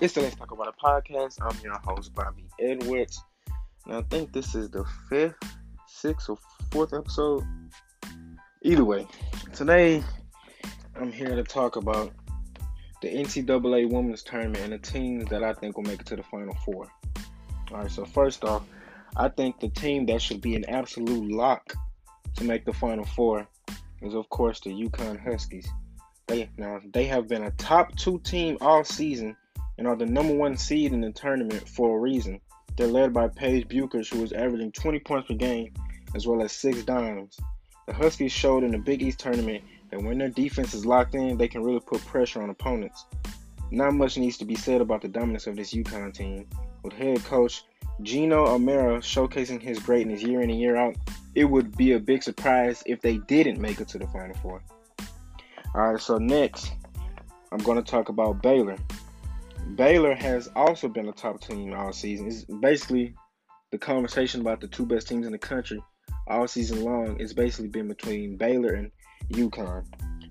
It's the Let's Talk About a podcast. I'm your host, Bobby Edwards. And I think this is the fifth, sixth, or fourth episode. Either way, today I'm here to talk about the NCAA Women's Tournament and the teams that I think will make it to the Final Four. All right, so first off, I think the team that should be an absolute lock to make the Final Four is, of course, the UConn Huskies. They now they have been a top two team all season and are the number one seed in the tournament for a reason. They're led by Paige Bueckers, who is averaging 20 points per game as well as six dimes. The Huskies showed in the Big East tournament that when their defense is locked in, they can really put pressure on opponents. Not much needs to be said about the dominance of this UConn team. With head coach Geno Auriemma showcasing his greatness year in and year out, it would be a big surprise if they didn't make it to the Final Four. All right, so next, I'm going to talk about Baylor. Baylor has also been a top team all season. It's basically the conversation about the two best teams in the country all season long. It's basically been between Baylor and UConn.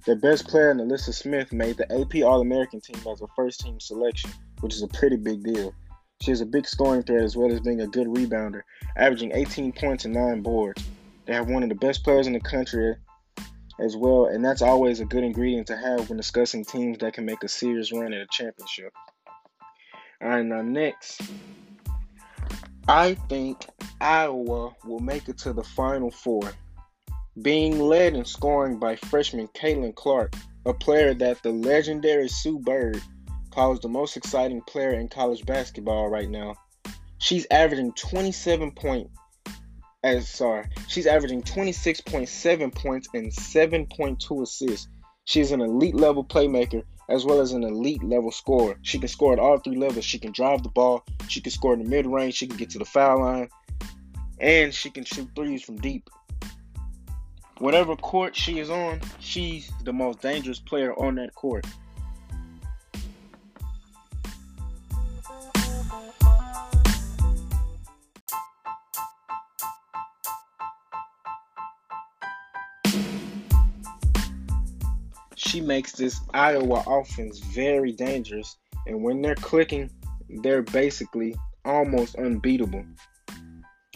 Their best player, NaLyssa Smith, made the AP All American team as a first team selection, which is a pretty big deal. She has a big scoring threat as well as being a good rebounder, averaging 18 points and 9 boards. They have one of the best players in the country as well, and that's always a good ingredient to have when discussing teams that can make a serious run at a championship. All right, now next, I think Iowa will make it to the Final Four, being led in scoring by freshman Caitlin Clark, a player that the legendary Sue Bird calls the most exciting player in college basketball right now. She's averaging 27 point as sorry, she's averaging 26.7 points and 7.2 assists. She's an elite level playmaker as well as an elite level scorer. She can score at all three levels. She can drive the ball, she can score in the mid range, she can get to the foul line, and she can shoot threes from deep. Whatever court she is on, she's the most dangerous player on that court. She makes this Iowa offense very dangerous. And when they're clicking, they're basically almost unbeatable.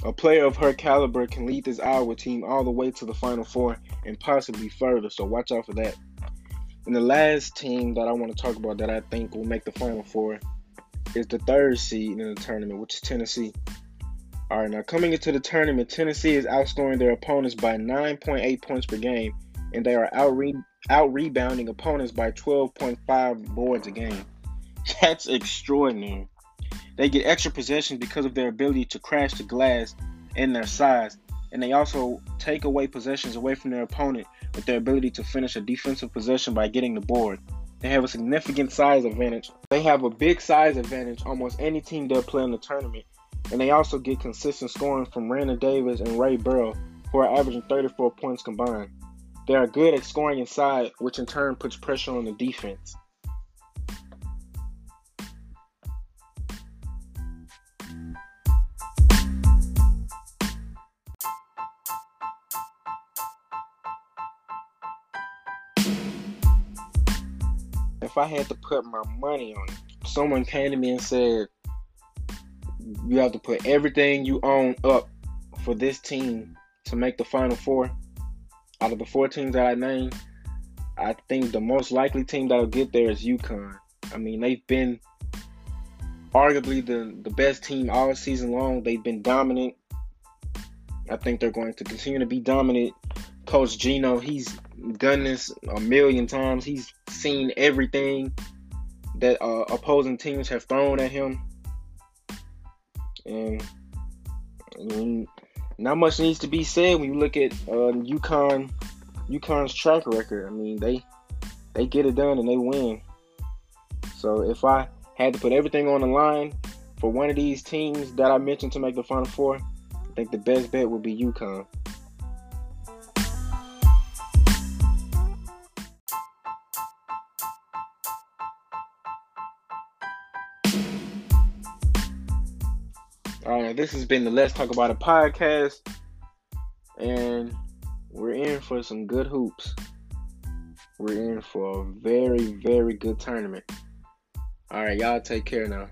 A player of her caliber can lead this Iowa team all the way to the Final Four and possibly further, so watch out for that. And the last team that I want to talk about that I think will make the Final Four is the third seed in the tournament, which is Tennessee. All right, now coming into the tournament, Tennessee is outscoring their opponents by 9.8 points per game, and they are out out rebounding opponents by 12.5 boards a game. That's extraordinary. They get extra possessions because of their ability to crash the glass and their size, and they also take away possessions away from their opponent with their ability to finish a defensive possession by getting the board. They have a significant size advantage. They have a big size advantage almost any team they'll play in the tournament, and they also get consistent scoring from Rennia Davis and Rae Burrell, who are averaging 34 points combined. They are good at scoring inside, which in turn puts pressure on the defense. If I had to put my money on it, someone came to me and said, You have to put everything you own up for this team to make the Final Four out of the four teams that I named, I think the most likely team that'll get there is UConn. I mean, they've been arguably the, the best team all season long. They've been dominant. I think they're going to continue to be dominant. Coach Geno, he's done this a million times. He's seen everything that uh, opposing teams have thrown at him. And I not much needs to be said when you look at uh, UConn UConn's track record. I mean, they they get it done and they win. So if I had to put everything on the line for one of these teams that I mentioned to make the Final Four, I think the best bet would be UConn. All right, this has been the Let's Talk About It podcast, and we're in for some good hoops. We're in for a very, very good tournament. All right, y'all take care now.